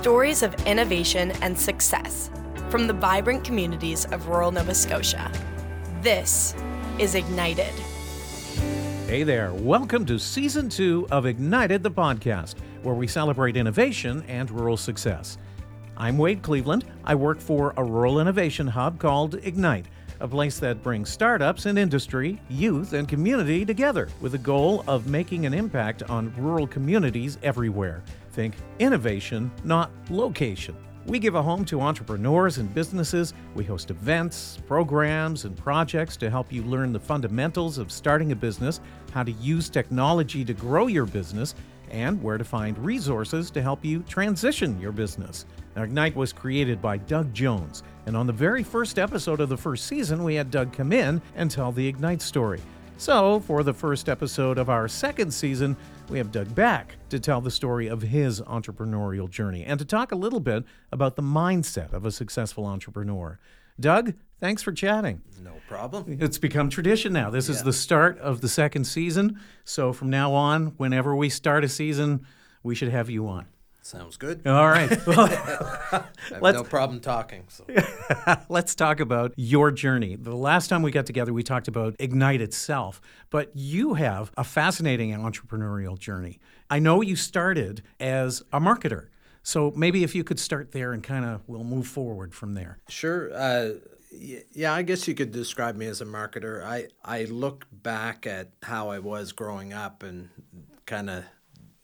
Stories of innovation and success from the vibrant communities of rural Nova Scotia. This is Ignited. Hey there, welcome to season two of Ignited the podcast, where we celebrate innovation and rural success. I'm Wade Cleveland. I work for a rural innovation hub called Ignite, a place that brings startups and industry, youth, and community together with the goal of making an impact on rural communities everywhere. Think innovation, not location. We give a home to entrepreneurs and businesses. We host events, programs, and projects to help you learn the fundamentals of starting a business, how to use technology to grow your business, and where to find resources to help you transition your business. Now, Ignite was created by Doug Jones, and on the very first episode of the first season, we had Doug come in and tell the Ignite story. So, for the first episode of our second season, we have Doug back to tell the story of his entrepreneurial journey and to talk a little bit about the mindset of a successful entrepreneur. Doug, thanks for chatting. No problem. It's become tradition now. This is the start of the second season. So, from now on, whenever we start a season, we should have you on. Sounds good. All right. Well, I have let's- no problem talking. So. let's talk about your journey. The last time we got together, we talked about Ignite itself, but you have a fascinating entrepreneurial journey. I know you started as a marketer. So maybe if you could start there and kind of we'll move forward from there. Sure. Uh, yeah, I guess you could describe me as a marketer. I, I look back at how I was growing up and kind of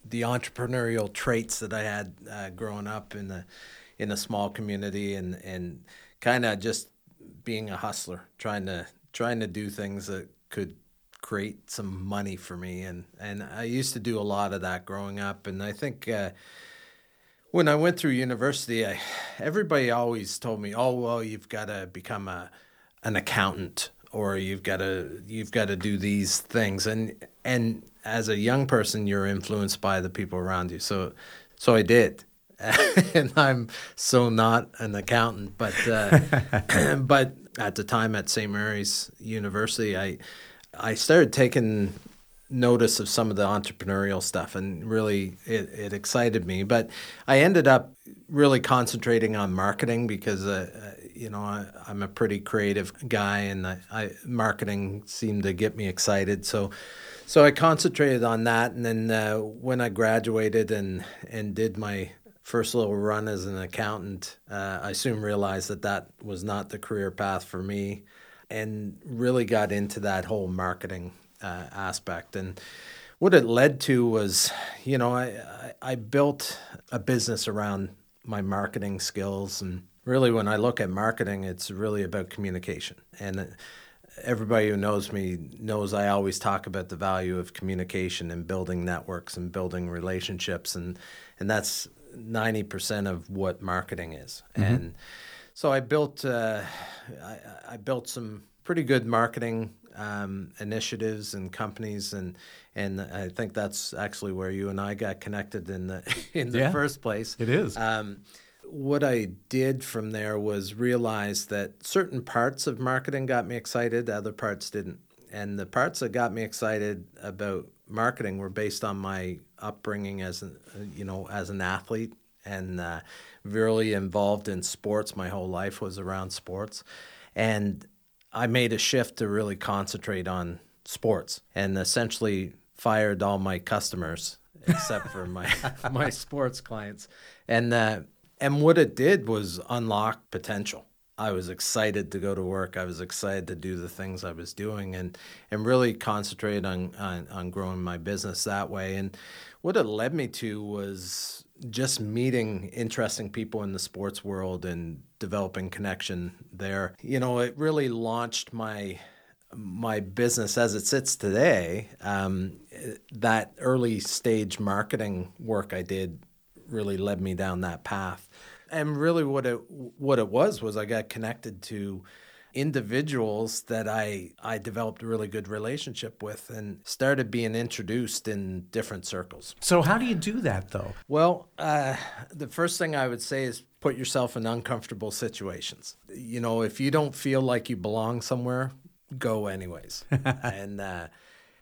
the entrepreneurial traits that I had uh, growing up in the in a small community and, and kind of just being a hustler, trying to trying to do things that could create some money for me. And and I used to do a lot of that growing up. And I think uh, when I went through university, I, everybody always told me, "Oh, well, you've got to become a an accountant, or you've got to you've got to do these things." And and as a young person, you're influenced by the people around you. So so I did, and I'm so not an accountant, but uh, but at the time at St. Mary's University, I I started taking notice of some of the entrepreneurial stuff and really it, it excited me but i ended up really concentrating on marketing because uh, you know I, i'm a pretty creative guy and I, I marketing seemed to get me excited so so i concentrated on that and then uh, when i graduated and and did my first little run as an accountant uh, i soon realized that that was not the career path for me and really got into that whole marketing uh, aspect. And what it led to was, you know, I, I, I built a business around my marketing skills. And really, when I look at marketing, it's really about communication. And everybody who knows me knows I always talk about the value of communication and building networks and building relationships. And, and that's 90% of what marketing is. And so I built, uh, I, I built some pretty good marketing um, initiatives and companies, and and I think that's actually where you and I got connected in the in the Yeah. first place. It is. Um, what I did from there was realize that certain parts of marketing got me excited, other parts didn't. And the parts that got me excited about marketing were based on my upbringing as an, you know, as an athlete and uh, really involved in sports. My whole life was around sports, and I made a shift to really concentrate on sports and essentially fired all my customers except for my my sports clients. And uh, and what it did was unlock potential. I was excited to go to work. I was excited to do the things I was doing and and really concentrate on on, on growing my business that way. And what it led me to was just meeting interesting people in the sports world and developing connection there. You know, it really launched my my business as it sits today. Um, that early stage marketing work I did really led me down that path. And really, what it what it was was I got connected to individuals that I I developed a really good relationship with and started being introduced in different circles. So how do you do that though? Well, uh, the first thing I would say is put yourself in uncomfortable situations. You know, if you don't feel like you belong somewhere, go anyways, and uh,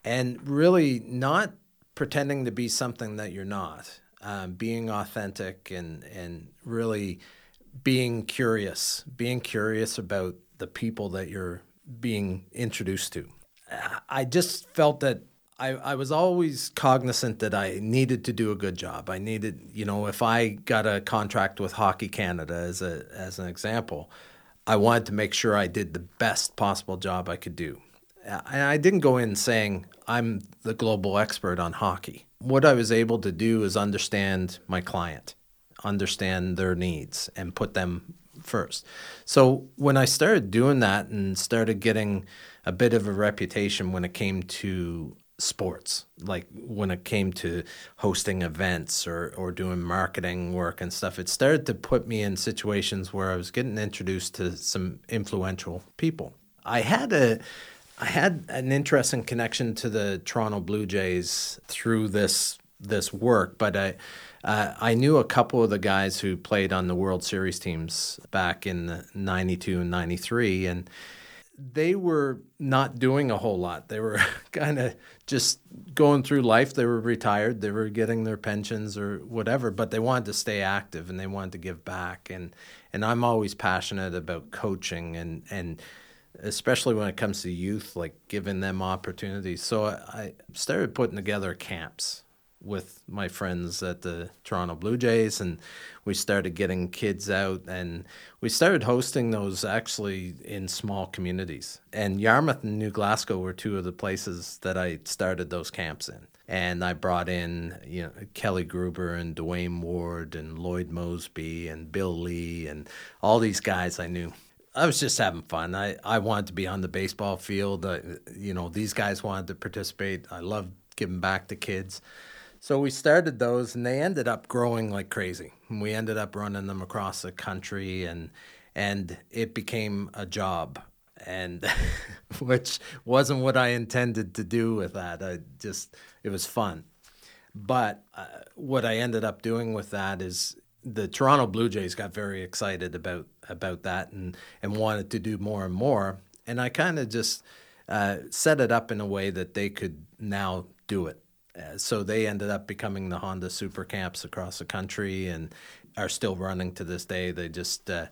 and really not pretending to be something that you're not. Um, being authentic, and and really being curious, being curious about the people that you're being introduced to. I just felt that I, I was always cognizant that I needed to do a good job. I needed, you know, if I got a contract with Hockey Canada as a as an example, I wanted to make sure I did the best possible job I could do. And I didn't go in saying I'm the global expert on hockey. What I was able to do is understand my client, understand their needs, and put them first. So when I started doing that and started getting a bit of a reputation when it came to sports, like when it came to hosting events or, or doing marketing work and stuff, it started to put me in situations where I was getting introduced to some influential people. I had a I had an interesting connection to the Toronto Blue Jays through this this work, but I uh, I knew a couple of the guys who played on the World Series teams back in '92 and '93, and they were not doing a whole lot. They were kind of just going through life. They were retired. They were getting their pensions or whatever, but they wanted to stay active and they wanted to give back. And and I'm always passionate about coaching and and especially when it comes to youth, like giving them opportunities. So I started putting together camps with my friends at the Toronto Blue Jays, and we started getting kids out, and we started hosting those actually in small communities. And Yarmouth and New Glasgow were two of the places that I started those camps in. And I brought in, you know, Kelly Gruber and Duane Ward and Lloyd Moseby and Bill Lee and all these guys I knew. I was just having fun. I, I wanted to be on the baseball field. I, you know, these guys wanted to participate. I loved giving back to kids. So we started those, and they ended up growing like crazy. We ended up running them across the country, and and it became a job, and which wasn't what I intended to do with that. I just it was fun, but uh, what I ended up doing with that is the Toronto Blue Jays got very excited about about that and and wanted to do more and more, and I kind of just uh, set it up in a way that they could now do it uh, so they ended up becoming the Honda Super Camps across the country and are still running to this day. They just uh,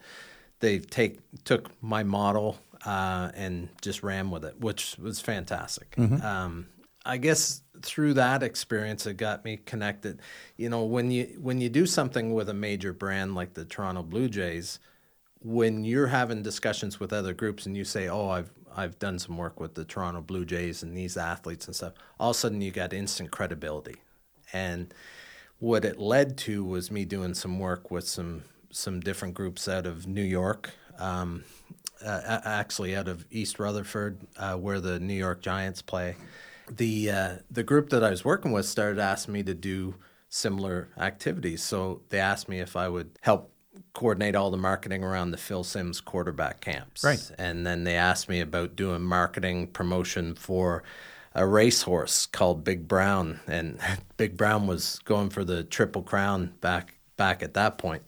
they take took my model uh, and just ran with it, which was fantastic. Mm-hmm. Um, I guess through that experience, it got me connected. You know, when you when you do something with a major brand like the Toronto Blue Jays, when you're having discussions with other groups and you say, "Oh, I've I've done some work with the Toronto Blue Jays and these athletes and stuff. All of a sudden, you got instant credibility, and what it led to was me doing some work with some some different groups out of New York, um, uh, actually out of East Rutherford, uh, where the New York Giants play. The uh, the group that I was working with started asking me to do similar activities, so they asked me if I would help coordinate all the marketing around the Phil Simms quarterback camps. Right. And then they asked me about doing marketing promotion for a racehorse called Big Brown, and Big Brown was going for the Triple Crown back back at that point.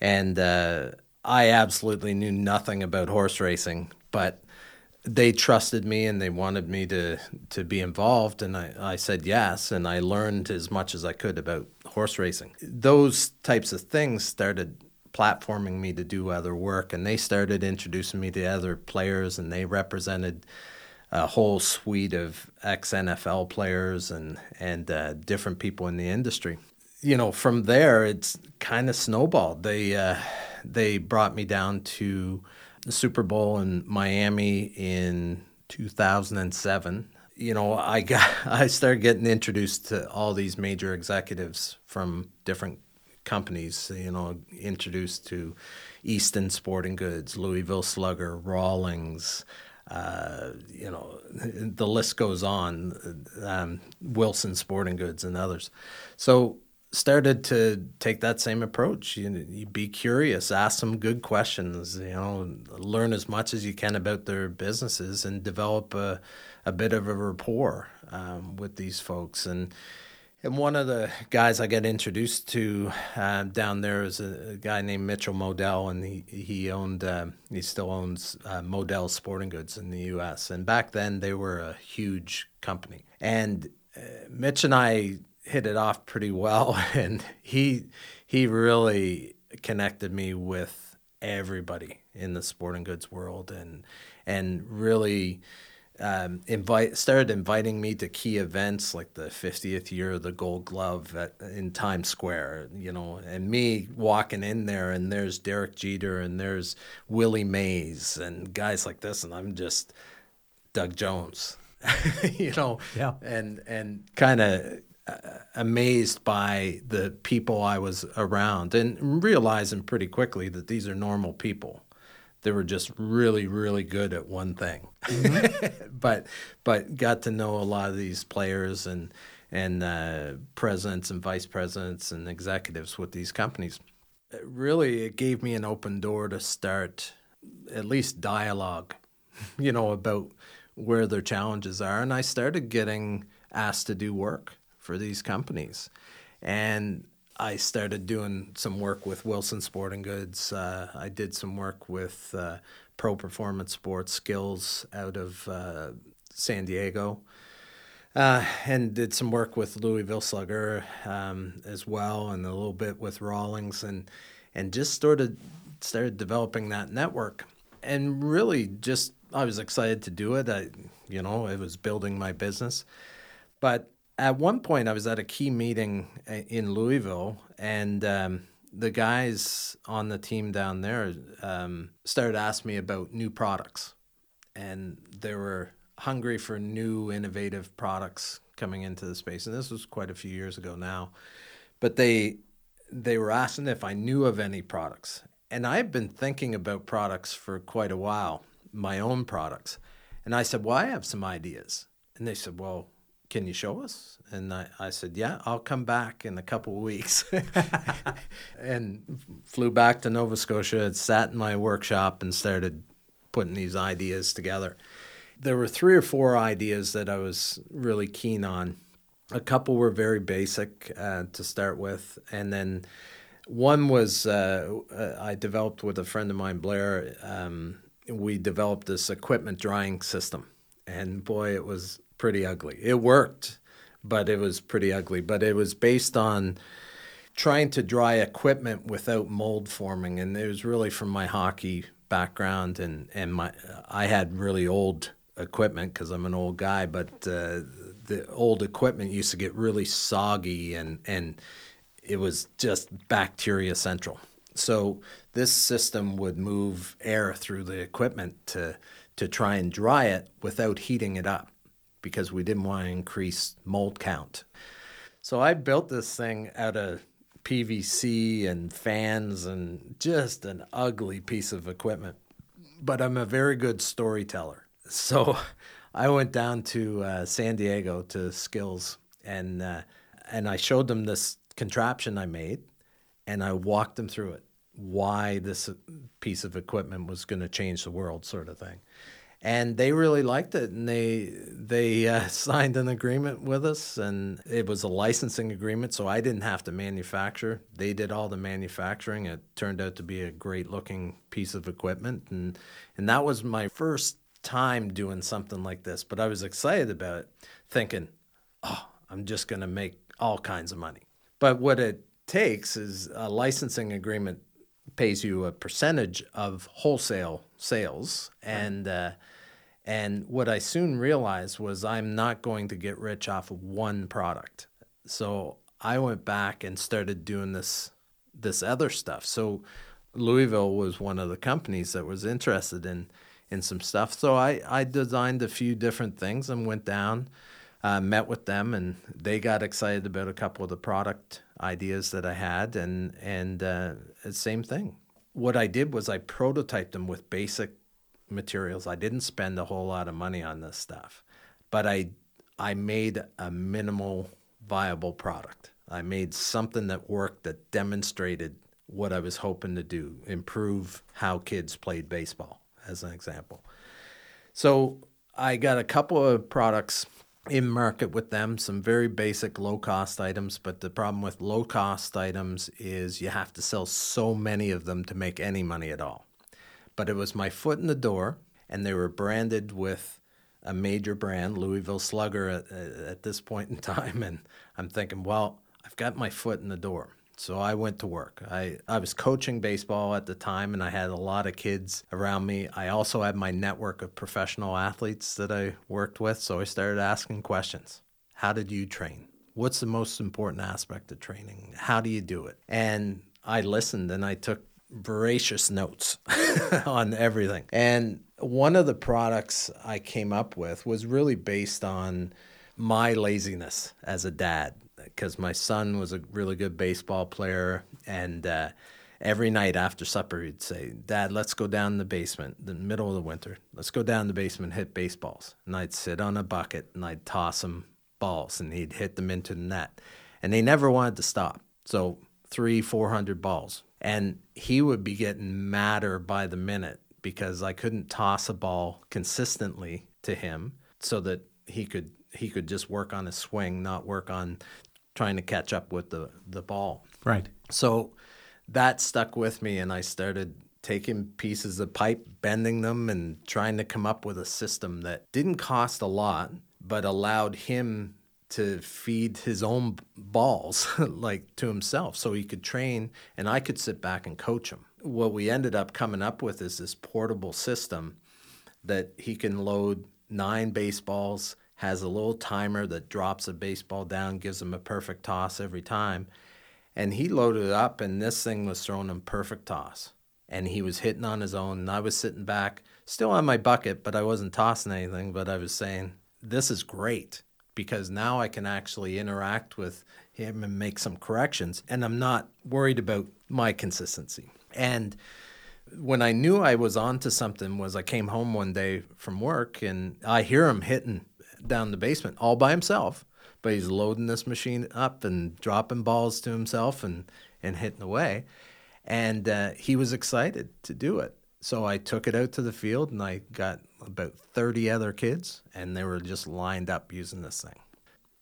And uh, I absolutely knew nothing about horse racing, but they trusted me and they wanted me to to be involved and I, I said yes and I learned as much as I could about horse racing. Those types of things started platforming me to do other work and they started introducing me to other players and they represented a whole suite of ex NFL players and and uh, different people in the industry. You know, from there it's kind of snowballed. They uh, they brought me down to the Super Bowl in Miami in 2007. You know, I got I started getting introduced to all these major executives from different companies, you know, introduced to Easton Sporting Goods, Louisville Slugger, Rawlings, uh, you know, the list goes on, um, Wilson Sporting Goods and others. So started to take that same approach. You, you be curious, ask some good questions, you know, learn as much as you can about their businesses and develop a, a bit of a rapport um, with these folks. And, and one of the guys I got introduced to uh, down there is a, a, guy named Mitchell Modell, and he he owned uh, he still owns uh, Modell Sporting Goods in the U.S. And back then they were a huge company. And uh, Mitch and I hit it off pretty well, and he he really connected me with everybody in the sporting goods world, and and really um, invite started inviting me to key events like the 50th year of the Gold Glove at, in Times Square, you know, and me walking in there and there's Derek Jeter and there's Willie Mays and guys like this, and I'm just Doug Jones, you know, Yeah. and and kind of amazed by the people I was around and realizing pretty quickly that these are normal people. They were just really, really good at one thing, but but got to know a lot of these players and and uh, presidents and vice presidents and executives with these companies. It really, it gave me an open door to start at least dialogue, you know, about where their challenges are, and I started getting asked to do work for these companies, and I started doing some work with Wilson Sporting Goods. Uh, I did some work with uh, Pro Performance Sports SKLZ out of uh, San Diego, uh, and did some work with Louisville Slugger um, as well, and a little bit with Rawlings, and and just started started developing that network, and really just I was excited to do it. I, you know, it was building my business, but at one point I was at a key meeting uh, in Louisville, and um, the guys on the team down there um, started asking me about new products, and they were hungry for new innovative products coming into the space. And this was quite a few years ago now, but they they were asking if I knew of any products, and I've been thinking about products for quite a while, my own products, and I said, "Well, I have some ideas," and they said, "Well." Can you show us? And I, I said, yeah, I'll come back in a couple of weeks. and flew back to Nova Scotia, and sat in my workshop and started putting these ideas together. There were three or four ideas that I was really keen on. A couple were very basic uh, to start with, and then one was uh, uh, I developed with a friend of mine, Blair. Um, we developed this equipment drying system, and boy, it was pretty ugly. It worked, but it was pretty ugly. But it was based on trying to dry equipment without mold forming, and it was really from my hockey background, and and my I had really old equipment because I'm an old guy, but uh, the old equipment used to get really soggy and and it was just bacteria central. So this system would move air through the equipment to to try and dry it without heating it up because we didn't want to increase mold count. So I built this thing out of PVC and fans and just an ugly piece of equipment. But I'm a very good storyteller. So I went down to uh, San Diego to SKLZ and uh, and I showed them this contraption I made and I walked them through it. Why this piece of equipment was going to change the world, sort of thing and they really liked it and they they uh, signed an agreement with us and it was a licensing agreement so i didn't have to manufacture. They did all the manufacturing. It turned out to be a great looking piece of equipment and and that was my first time doing something like this but i was excited about it thinking oh i'm just going to make all kinds of money. But what it takes is a licensing agreement pays you a percentage of wholesale sales and uh, and what I soon realized was I'm not going to get rich off of one product. So I went back and started doing this this other stuff. So Louisville was one of the companies that was interested in in some stuff. So I, I designed a few different things and went down, uh, met with them, and they got excited about a couple of the product ideas that I had, and and uh, same thing. What I did was I prototyped them with basic materials. I didn't spend a whole lot of money on this stuff, but I I made a minimal viable product. I made something that worked that demonstrated what I was hoping to do, improve how kids played baseball as an example. So I got a couple of products in market with them, some very basic low cost items, but the problem with low cost items is you have to sell so many of them to make any money at all but it was my foot in the door, and they were branded with a major brand, Louisville Slugger, at, at this point in time. And I'm thinking, well, I've got my foot in the door. So I went to work. I, I was coaching baseball at the time and I had a lot of kids around me. I also had my network of professional athletes that I worked with. So I started asking questions. How did you train? What's the most important aspect of training? How do you do it? And I listened and I took voracious notes on everything. And one of the products I came up with was really based on my laziness as a dad because my son was a really good baseball player and uh, every night after supper he'd say dad let's go down in the basement the middle of the winter. Let's go down in the basement hit baseballs. And i'd sit on a bucket and i'd toss him balls and he'd hit them into the net. And they never wanted to stop. So three four hundred balls and he would be getting madder by the minute because i couldn't toss a ball consistently to him so that he could he could just work on his swing not work on trying to catch up with the the ball. Right. So that stuck with me, and I started taking pieces of pipe, bending them, and trying to come up with a system that didn't cost a lot, but allowed him to feed his own balls like to himself so he could train and I could sit back and coach him. What we ended up coming up with is this portable system that he can load nine baseballs has a little timer that drops a baseball down, gives him a perfect toss every time. And he loaded it up, and this thing was throwing him perfect toss. And he was hitting on his own. And I was sitting back, still on my bucket, but I wasn't tossing anything. But I was saying, this is great because now I can actually interact with him and make some corrections. And I'm not worried about my consistency. And when I knew I was onto something was I came home one day from work and I hear him hitting down the basement all by himself, but he's loading this machine up and dropping balls to himself and, and hitting away. And uh, he was excited to do it. So I took it out to the field and I got about 30 other kids, and they were just lined up using this thing.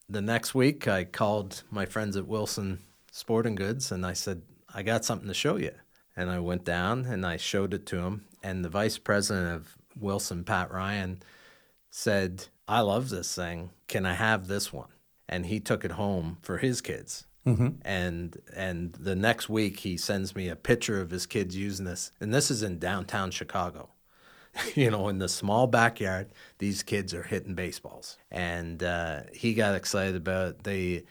The next week, I called my friends at Wilson Sporting Goods and I said, I got something to show you. And I went down and I showed it to him. And the vice president of Wilson, Pat Ryan, said, I love this thing. Can I have this one? And he took it home for his kids. Mm-hmm. And and the next week he sends me a picture of his kids using this, and this is in downtown Chicago. you know, in the small backyard, these kids are hitting baseballs, and uh, he got excited about it. They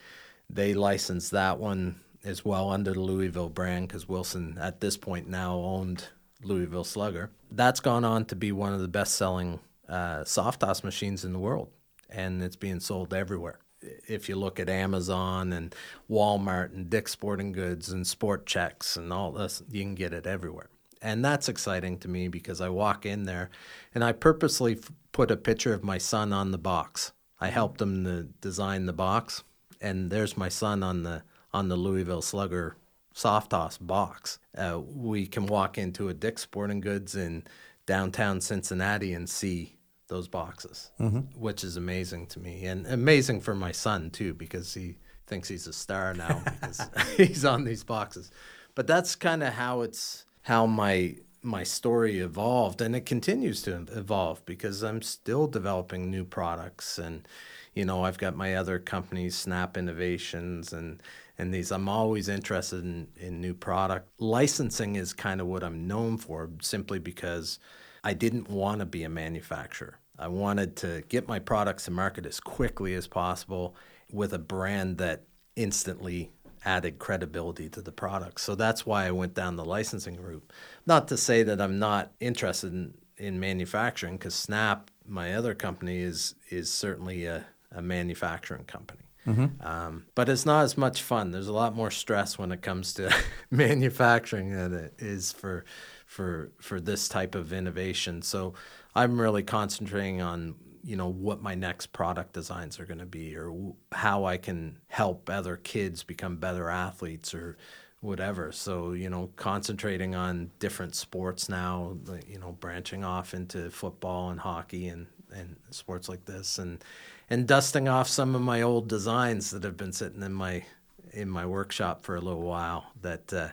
they licensed that one as well under the Louisville brand because Wilson at this point now owned Louisville Slugger. That's gone on to be one of the best selling uh, soft toss machines in the world, and it's being sold everywhere. If you look at Amazon and Walmart and Dick's Sporting Goods and Sport Cheks and all this, you can get it everywhere. And that's exciting to me because I walk in there and I purposely f- put a picture of my son on the box. I helped him to design the box, and there's my son on the on the Louisville Slugger soft toss box. Uh, we can walk into a Dick's Sporting Goods in downtown Cincinnati and see those boxes, mm-hmm. which is amazing to me and amazing for my son too because he thinks he's a star now because he's on these boxes. But that's kind of how it's how my my story evolved and it continues to evolve because I'm still developing new products and you know I've got my other companies Snap Innovations and and these I'm always interested in, in new product licensing is kind of what I'm known for simply because I didn't want to be a manufacturer. I wanted to get my products to market as quickly as possible with a brand that instantly added credibility to the product. So that's why I went down the licensing route. Not to say that I'm not interested in, in manufacturing, because Snap, my other company, is is certainly a, a manufacturing company. Mm-hmm. Um, but it's not as much fun. There's a lot more stress when it comes to manufacturing than it is for for for this type of innovation. So I'm really concentrating on you know what my next product designs are going to be or how I can help other kids become better athletes or whatever. So, you know, concentrating on different sports now, you know, branching off into football and hockey and, and sports like this and and dusting off some of my old designs that have been sitting in my in my workshop for a little while that uh,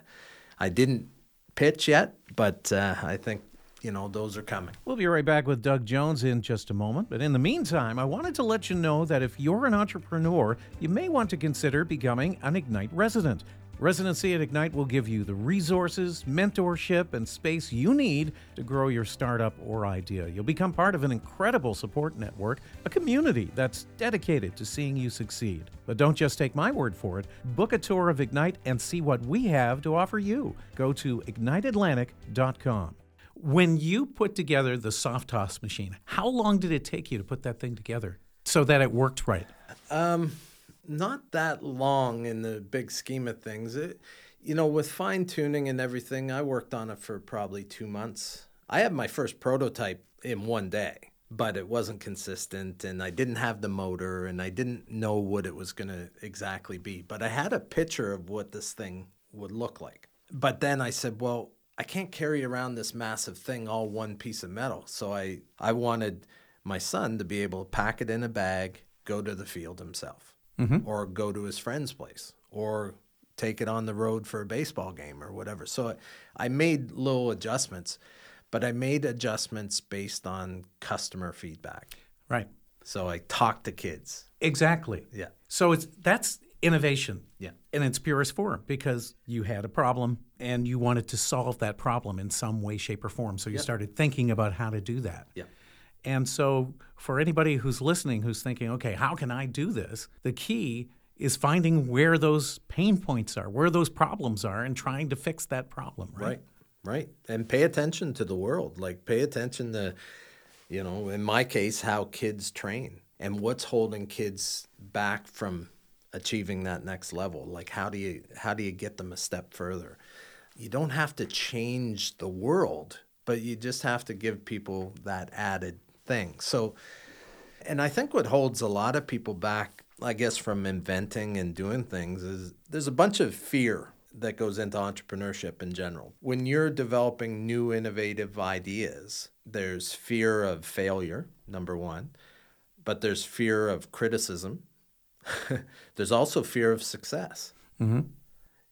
I didn't pitch yet, but uh, I think you know, those are coming. We'll be right back with Doug Jones in just a moment. But in the meantime, I wanted to let you know that if you're an entrepreneur, you may want to consider becoming an Ignite resident. Residency at Ignite will give you the resources, mentorship, and space you need to grow your startup or idea. You'll become part of an incredible support network, a community that's dedicated to seeing you succeed. But don't just take my word for it. Book a tour of Ignite and see what we have to offer you. Go to igniteatlantic.com. When you put together the soft toss machine, how long did it take you to put that thing together so that it worked right? Um, not that long in the big scheme of things. It, you know, with fine tuning and everything, I worked on it for probably two months. I had my first prototype in one day, but it wasn't consistent, and I didn't have the motor, and I didn't know what it was going to exactly be. But I had a picture of what this thing would look like. But then I said, well, I can't carry around this massive thing all one piece of metal. So I, I wanted my son to be able to pack it in a bag, go to the field himself mm-hmm. or go to his friend's place or take it on the road for a baseball game or whatever. So I made little adjustments, but I made adjustments based on customer feedback. Right. So I talked to kids. Exactly. Yeah. So it's that's innovation. Yeah. In its purest form because you had a problem and you wanted to solve that problem in some way shape or form. So you started thinking about how to do that. Yeah. And so, for anybody who's listening who's thinking, okay, how can I do this? The key is finding where those pain points are, where those problems are, and trying to fix that problem, right? Right, right. And pay attention to the world. Like, pay attention to, you know, in my case, how kids train and what's holding kids back from achieving that next level. Like, how do you how do you get them a step further? You don't have to change the world, but you just have to give people that added thing. So, and I think what holds a lot of people back, I guess, from inventing and doing things is there's a bunch of fear that goes into entrepreneurship in general. When you're developing new innovative ideas, there's fear of failure, number one, but there's fear of criticism. there's also fear of success. Mm-hmm.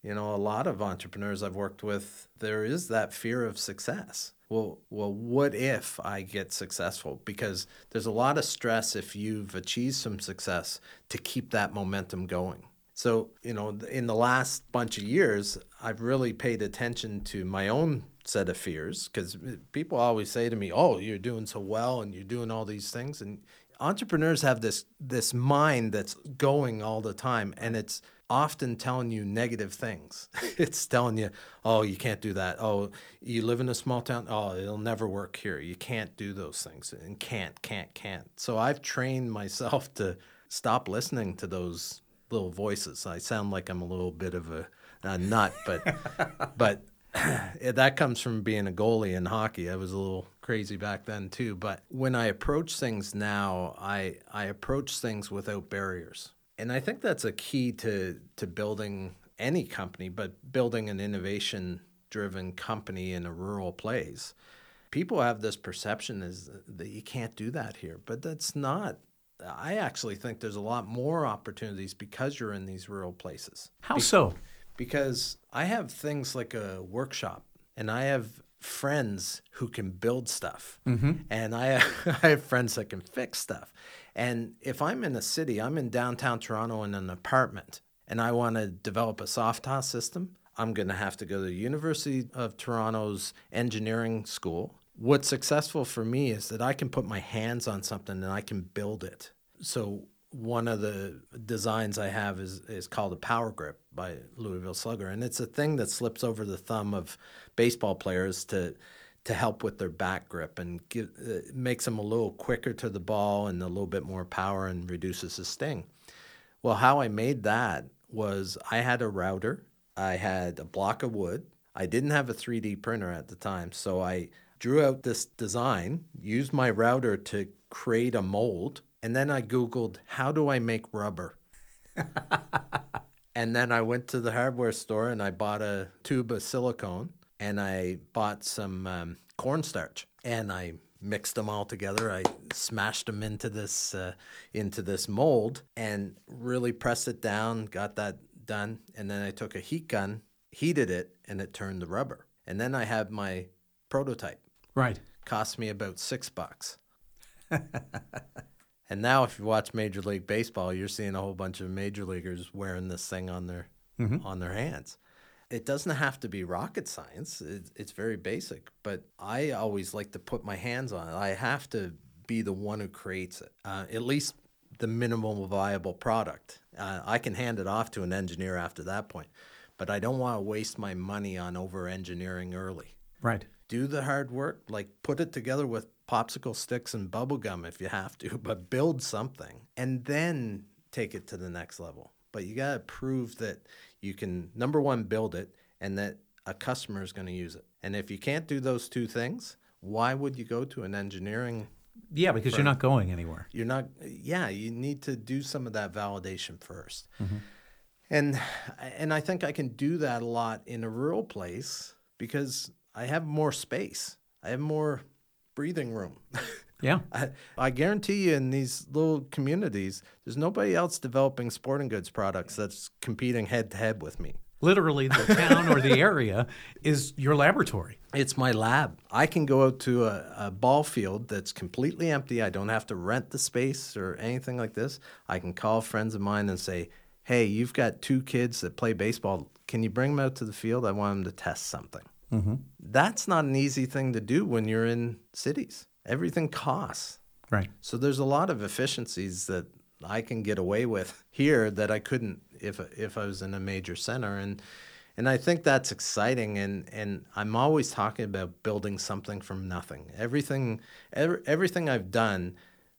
You know, a lot of entrepreneurs I've worked with, there is that fear of success well, well, what if I get successful? Because there's a lot of stress if you've achieved some success to keep that momentum going. So, you know, in the last bunch of years, I've really paid attention to my own set of fears because uh, people always say to me, "Oh, you're doing so well and you're doing all these things." And entrepreneurs have this this mind that's going all the time and it's often telling you negative things. it's telling you, oh, you can't do that. Oh, you live in a small town. Oh, it'll never work here. You can't do those things and can't, can't, can't. So I've trained myself to stop listening to those little voices. I sound like I'm a little bit of a, a nut, but, but that comes from being a goalie in hockey. I was a little crazy back then too. But when I approach things now, I, I approach things without barriers and I think that's a key to to building any company, but building an innovation driven company in a rural place. People have this perception is that you can't do that here, but that's not. I actually think there's a lot more opportunities because you're in these rural places. How Be- so? Because I have things like a workshop and I have friends who can build stuff mm-hmm. and I, I have friends that can fix stuff and if I'm in a city, I'm in downtown Toronto in an apartment, and I want to develop a soft toss system, I'm going to have to go to the University of Toronto's engineering school. What's successful for me is that I can put my hands on something and I can build it. So one of the designs I have is, is called a power grip by Louisville Slugger. And it's a thing that slips over the thumb of baseball players to to help with their back grip and give, uh, makes them a little quicker to the ball and a little bit more power and reduces the sting. Well, how I made that was I had a router, I had a block of wood. I didn't have a 3D printer at the time, so I drew out this design, used my router to create a mold, and then I Googled, how do I make rubber? and then I went to the hardware store and I bought a tube of silicone and I bought some um, cornstarch and I mixed them all together. I smashed them into this uh, into this mold and really pressed it down. Got that done, and then I took a heat gun, heated it, and it turned the rubber. And then I had my prototype. Right. Cost me about six bucks. and now, if you watch Major League Baseball, you're seeing a whole bunch of major leaguers wearing this thing on their on their hands. It doesn't have to be rocket science. It, it's very basic, but I always like to put my hands on it. I have to be the one who creates it, uh, at least the minimum viable product. Uh, I can hand it off to an engineer after that point, but I don't want to waste my money on over engineering early Right. do the hard work like put it together with popsicle sticks and bubble gum if you have to but build something and then take it to the next level but you got to prove that you can number one build it and that a customer is going to use it. And if you can't do those two things why would you go to an engineering Yeah, because you're not going anywhere. you're not yeah you need to do some of that validation 1st mm-hmm. and and i think i can do that a lot in a rural place because i have more space. I have more breathing room Yeah. I, I guarantee you in these little communities there's nobody else developing sporting goods products that's competing head to head with me Literally, the town or the area is your laboratory. It's my lab. I can go out to a, a ball field that's completely empty. I don't have to rent the space or anything like this. I can call friends of mine and say, hey, you've got two kids that play baseball. Can you bring them out to the field? I want them to test something. Mm-hmm. That's not an easy thing to do when you're in cities. Everything costs. Right. So there's a lot of efficiencies that I can get away with here that I couldn't if if I was in a major center and and I think that's exciting and and I'm always talking about building something from nothing. Everything every, everything I've done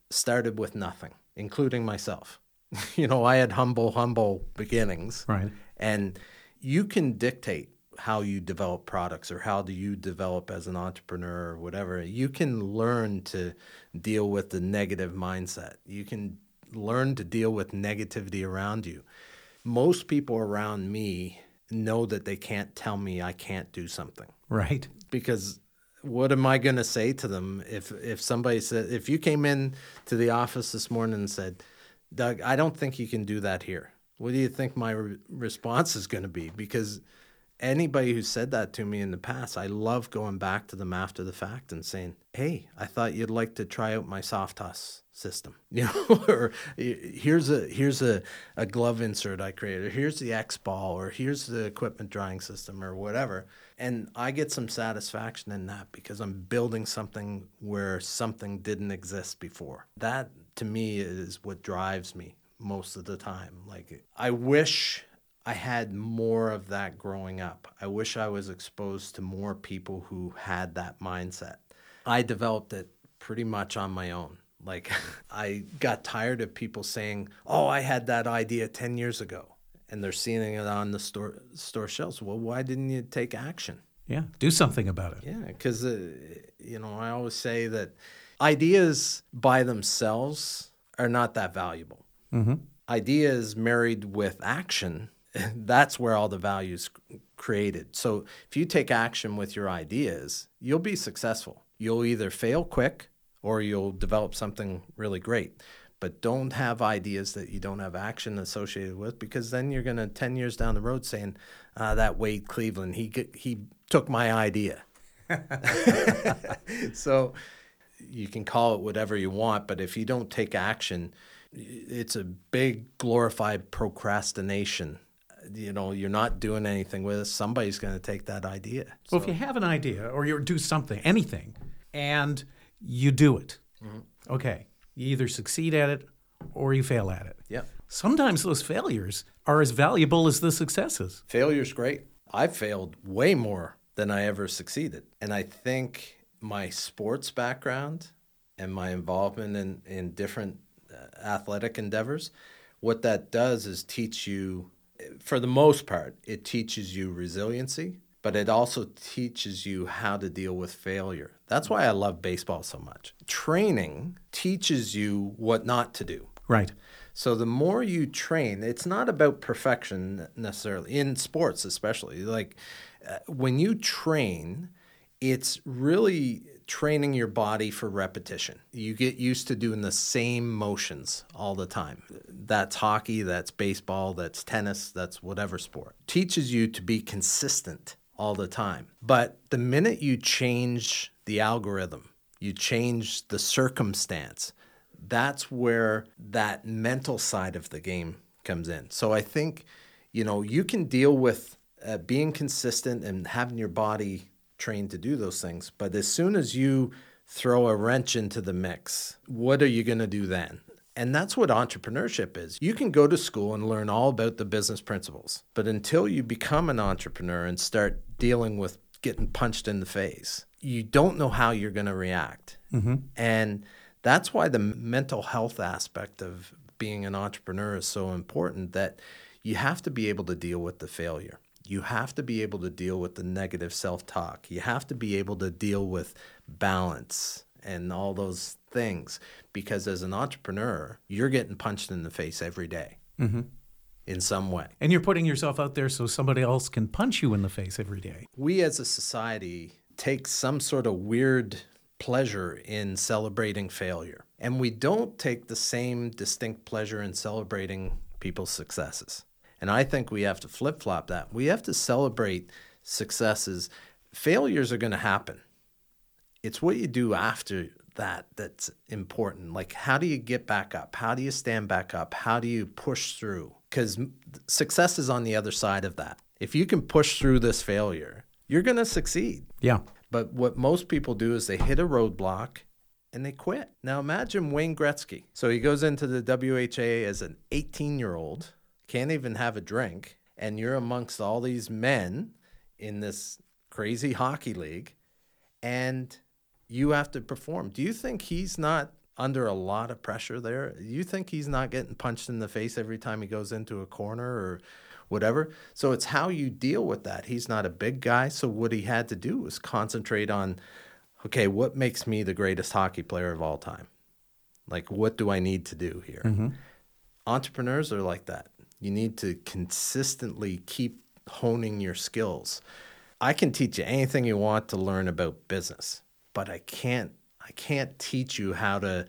started with nothing, including myself. you know, I had humble humble beginnings. Right. And you can dictate how you develop products or how do you develop as an entrepreneur or whatever. You can learn to deal with the negative mindset. You can learn to deal with negativity around you. Most people around me know that they can't tell me I can't do something Right. because what am I going to say to them if if somebody said if you came in to the office this morning and said, "Doug, I don't think you can do that here." What do you think my re- response is going to be? Because anybody who said that to me in the past, I love going back to them after the fact and saying, "Hey, I thought you'd like to try out my soft toss system." You know, or here's a here's a, a glove insert I created. Or here's the X ball, or here's the equipment drying system, or whatever. And I get some satisfaction in that because I'm building something where something didn't exist before. That to me is what drives me most of the time. Like I wish I had more of that growing up. I wish I was exposed to more people who had that mindset. I developed it pretty much on my own. Like I got tired of people saying, "Oh, I had that idea 10 years ago." And they're seeing it on the store store shelves. Well, why didn't you take action? Yeah. Do something about it. Yeah, because uh, you know I always say that ideas by themselves are not that valuable. Ideas married with action, that's where all the values created. So if you take action with your ideas, you'll be successful. You'll either fail quick or you'll develop something really great. But don't have ideas that you don't have action associated with, because then you're gonna ten years down the road saying, uh, "That Wade Cleveland, he he took my idea." so you can call it whatever you want, but if you don't take action, it's a big glorified procrastination. You know, you're not doing anything with it. Somebody's going to take that idea. Well, if you have an idea or you do something, anything, and you do it, okay, you either succeed at it or you fail at it. Yeah. Sometimes those failures are as valuable as the successes. Failure's great. I've failed way more than I ever succeeded. And I think my sports background and my involvement in, in different uh, athletic endeavors, what that does is teach you, for the most part, it teaches you resiliency, but it also teaches you how to deal with failure. That's why I love baseball so much. Training teaches you what not to do. Right. So the more you train, it's not about perfection necessarily in sports, especially. Like uh, when you train, it's really training your body for repetition. You get used to doing the same motions all the time. That's hockey, that's baseball, that's tennis, that's whatever sport. Teaches you to be consistent all the time. But the minute you change the algorithm, you change the circumstance. That's where that mental side of the game comes in. So I think, you know, you can deal with uh, being consistent and having your body trained to do those things. But as soon as you throw a wrench into the mix, what are you going to do then? And that's what entrepreneurship is. You can go to school and learn all about the business principles, but until you become an entrepreneur and start dealing with getting punched in the face, you don't know how you're going to react. Mm-hmm. And that's why the mental health aspect of being an entrepreneur is so important that you have to be able to deal with the failure. You have to be able to deal with the negative self talk. You have to be able to deal with balance and all those things because as an entrepreneur, you're getting punched in the face every day mm-hmm. in some way. And you're putting yourself out there so somebody else can punch you in the face every day. We as a society take some sort of weird pleasure in celebrating failure. And we don't take the same distinct pleasure in celebrating people's successes. And I think we have to flip flop that. We have to celebrate successes. Failures are going to happen. It's what you do after that that's important. Like, how do you get back up? How do you stand back up? How do you push through? Because success is on the other side of that. If you can push through this failure, you're going to succeed. Yeah. But what most people do is they hit a roadblock and they quit. Now imagine Wayne Gretzky. So he goes into the WHA as an 18 year old, can't even have a drink, and you're amongst all these men in this crazy hockey league, and you have to perform. Do you think he's not under a lot of pressure there? You think he's not getting punched in the face every time he goes into a corner or whatever? So it's how you deal with that. He's not a big guy, so what he had to do was concentrate on okay, what makes me the greatest hockey player of all time? Like, what do I need to do here? Mm-hmm. Entrepreneurs are like that. You need to consistently keep honing your skills. I can teach you anything you want to learn about business, but I can't I can't teach you how to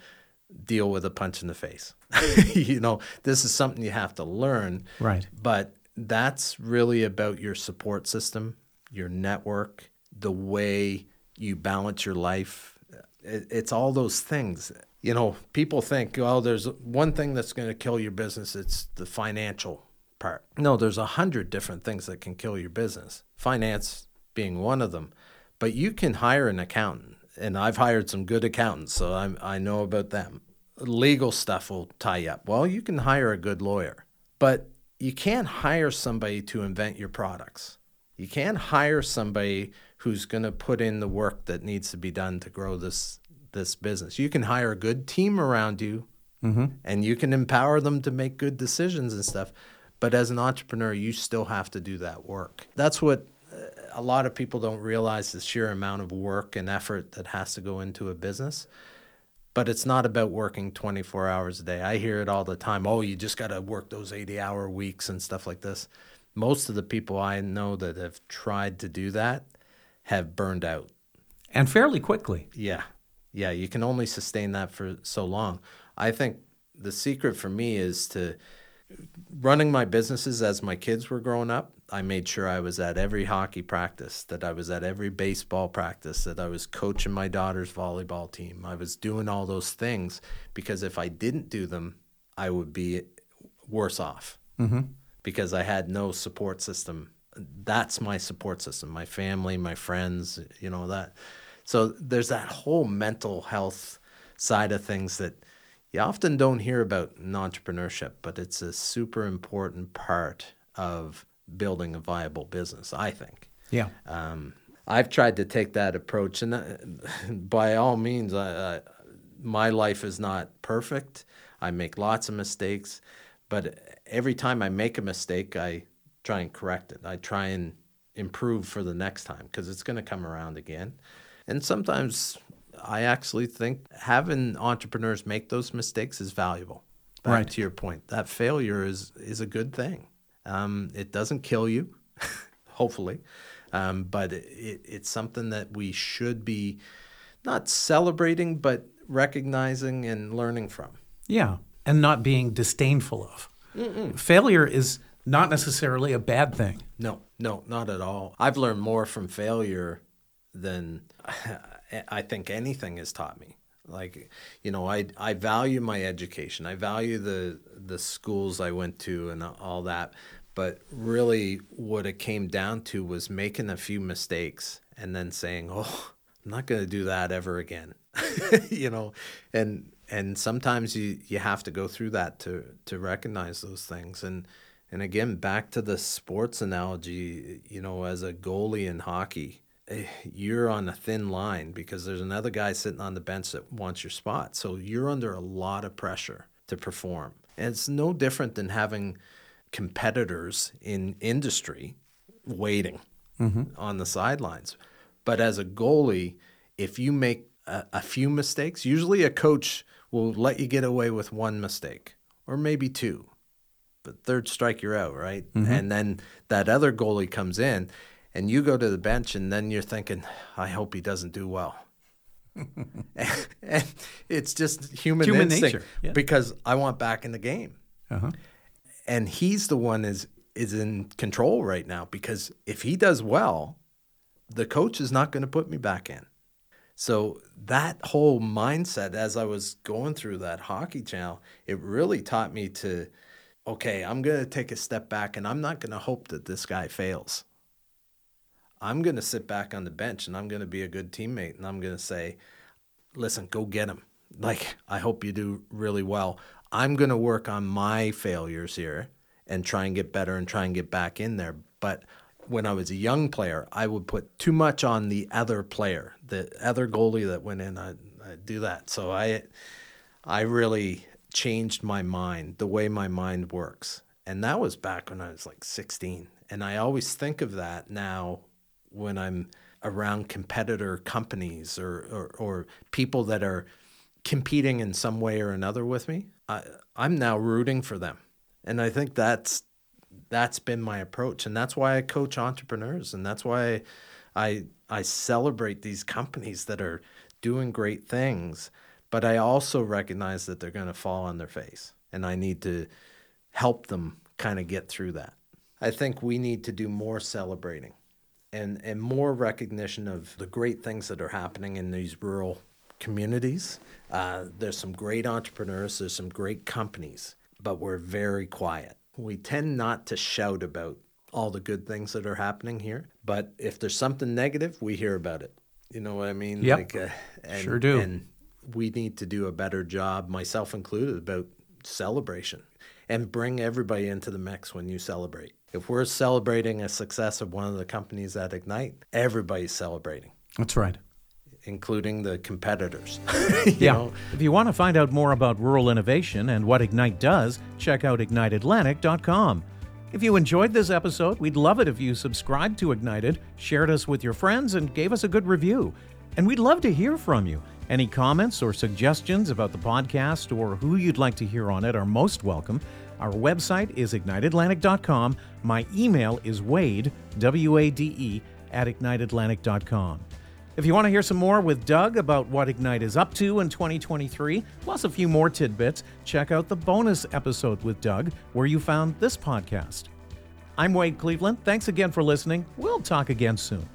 deal with a punch in the face. you know, this is something you have to learn. Right. But that's really about your support system, your network, the way you balance your life. It's all those things. You know, people think, well, there's one thing that's going to kill your business. It's the financial part. No, there's a hundred different things that can kill your business. Finance being one of them. But you can hire an accountant, and I've hired some good accountants, so I'm, I know about them. Legal stuff will tie you up. Well, you can hire a good lawyer, but you can't hire somebody to invent your products. You can't hire somebody who's going to put in the work that needs to be done to grow this this business. You can hire a good team around you, mm-hmm. and you can empower them to make good decisions and stuff. But as an entrepreneur, you still have to do that work. That's what uh, a lot of people don't realize the sheer amount of work and effort that has to go into a business. But it's not about working 24 hours a day. I hear it all the time. Oh, you just got to work those 80 hour weeks and stuff like this. Most of the people I know that have tried to do that have burned out. And fairly quickly. Yeah. Yeah. You can only sustain that for so long. I think the secret for me is to running my businesses as my kids were growing up. I made sure I was at every hockey practice, that I was at every baseball practice, that I was coaching my daughter's volleyball team. I was doing all those things because if I didn't do them, I would be worse off mm-hmm. because I had no support system that's my support system my family my friends you know that so there's that whole mental health side of things that you often don't hear about in entrepreneurship but it's a super important part of building a viable business i think yeah um, i've tried to take that approach and uh, by all means I, I, my life is not perfect i make lots of mistakes but every time i make a mistake i try and correct it. I try and improve for the next time because it's going to come around again. And sometimes I actually think having entrepreneurs make those mistakes is valuable. Back right. to your point, that failure is is a good thing. Um, it doesn't kill you, hopefully, um, but it, it's something that we should be not celebrating, but recognizing and learning from. Yeah, and not being disdainful of. Mm-mm. Failure is not necessarily a bad thing. No, no, not at all. I've learned more from failure than I think anything has taught me. Like, you know, I I value my education. I value the the schools I went to and all that. But really, what it came down to was making a few mistakes and then saying, "Oh, I'm not going to do that ever again." you know, and and sometimes you you have to go through that to to recognize those things and and again back to the sports analogy you know as a goalie in hockey you're on a thin line because there's another guy sitting on the bench that wants your spot so you're under a lot of pressure to perform and it's no different than having competitors in industry waiting mm-hmm. on the sidelines but as a goalie if you make a, a few mistakes usually a coach will let you get away with one mistake or maybe two. But third strike, you're out, right? Mm-hmm. And then that other goalie comes in and you go to the bench and then you're thinking, I hope he doesn't do well. and, and, it's just human, human instinct nature. Yeah. because I want back in the game. Uh-huh. And he's the one is is in control right now because if he does well, the coach is not going to put me back in. So that whole mindset as I was going through that hockey channel, it really taught me to okay, I'm going to take a step back and I'm not going to hope that this guy fails. I'm going to sit back on the bench and I'm going to be a good teammate and I'm going to say, listen, go get him. Like, I hope you do really well. I'm going to work on my failures here and try and get better and try and get back in there. But when I was a young player, I would put too much on the other player, the other goalie that went in. I do that. So I, I really changed my mind, the way my mind works, and that was back when I was like 16. And I always think of that now when I'm around competitor companies or, or, or people that are competing in some way or another with me. I, I'm now rooting for them. And I think that's that's been my approach and that's why I coach entrepreneurs and that's why I I celebrate these companies that are doing great things but I also recognize that they're going to fall on their face and I need to help them kind of get through that. I think we need to do more celebrating and and more recognition of the great things that are happening in these rural communities. Uh, there's some great entrepreneurs, there's some great companies, but we're very quiet we tend not to shout about all the good things that are happening here, but if there's something negative, we hear about it. You know what I mean? Yep. Like, uh, and, sure do. And we need to do a better job, myself included, about celebration and bring everybody into the mix when you celebrate. If we're celebrating a success of one of the companies at Ignite, everybody's celebrating. That's right including the competitors. yeah. Know? If you want to find out more about rural innovation and what Ignite does, check out igniteatlantic.com. If you enjoyed this episode, we'd love it if you subscribed to Ignited, shared us with your friends, and gave us a good review. And we'd love to hear from you. Any comments or suggestions about the podcast or who you'd like to hear on it are most welcome. Our website is igniteatlantic.com. My email is wade, W A D E, at igniteatlantic.com. If you want to hear some more with Doug about what Ignite is up to in 2023, plus a few more tidbits, check out the bonus episode with Doug where you found this podcast. I'm Wade Cleveland. Thanks again for listening. We'll talk again soon.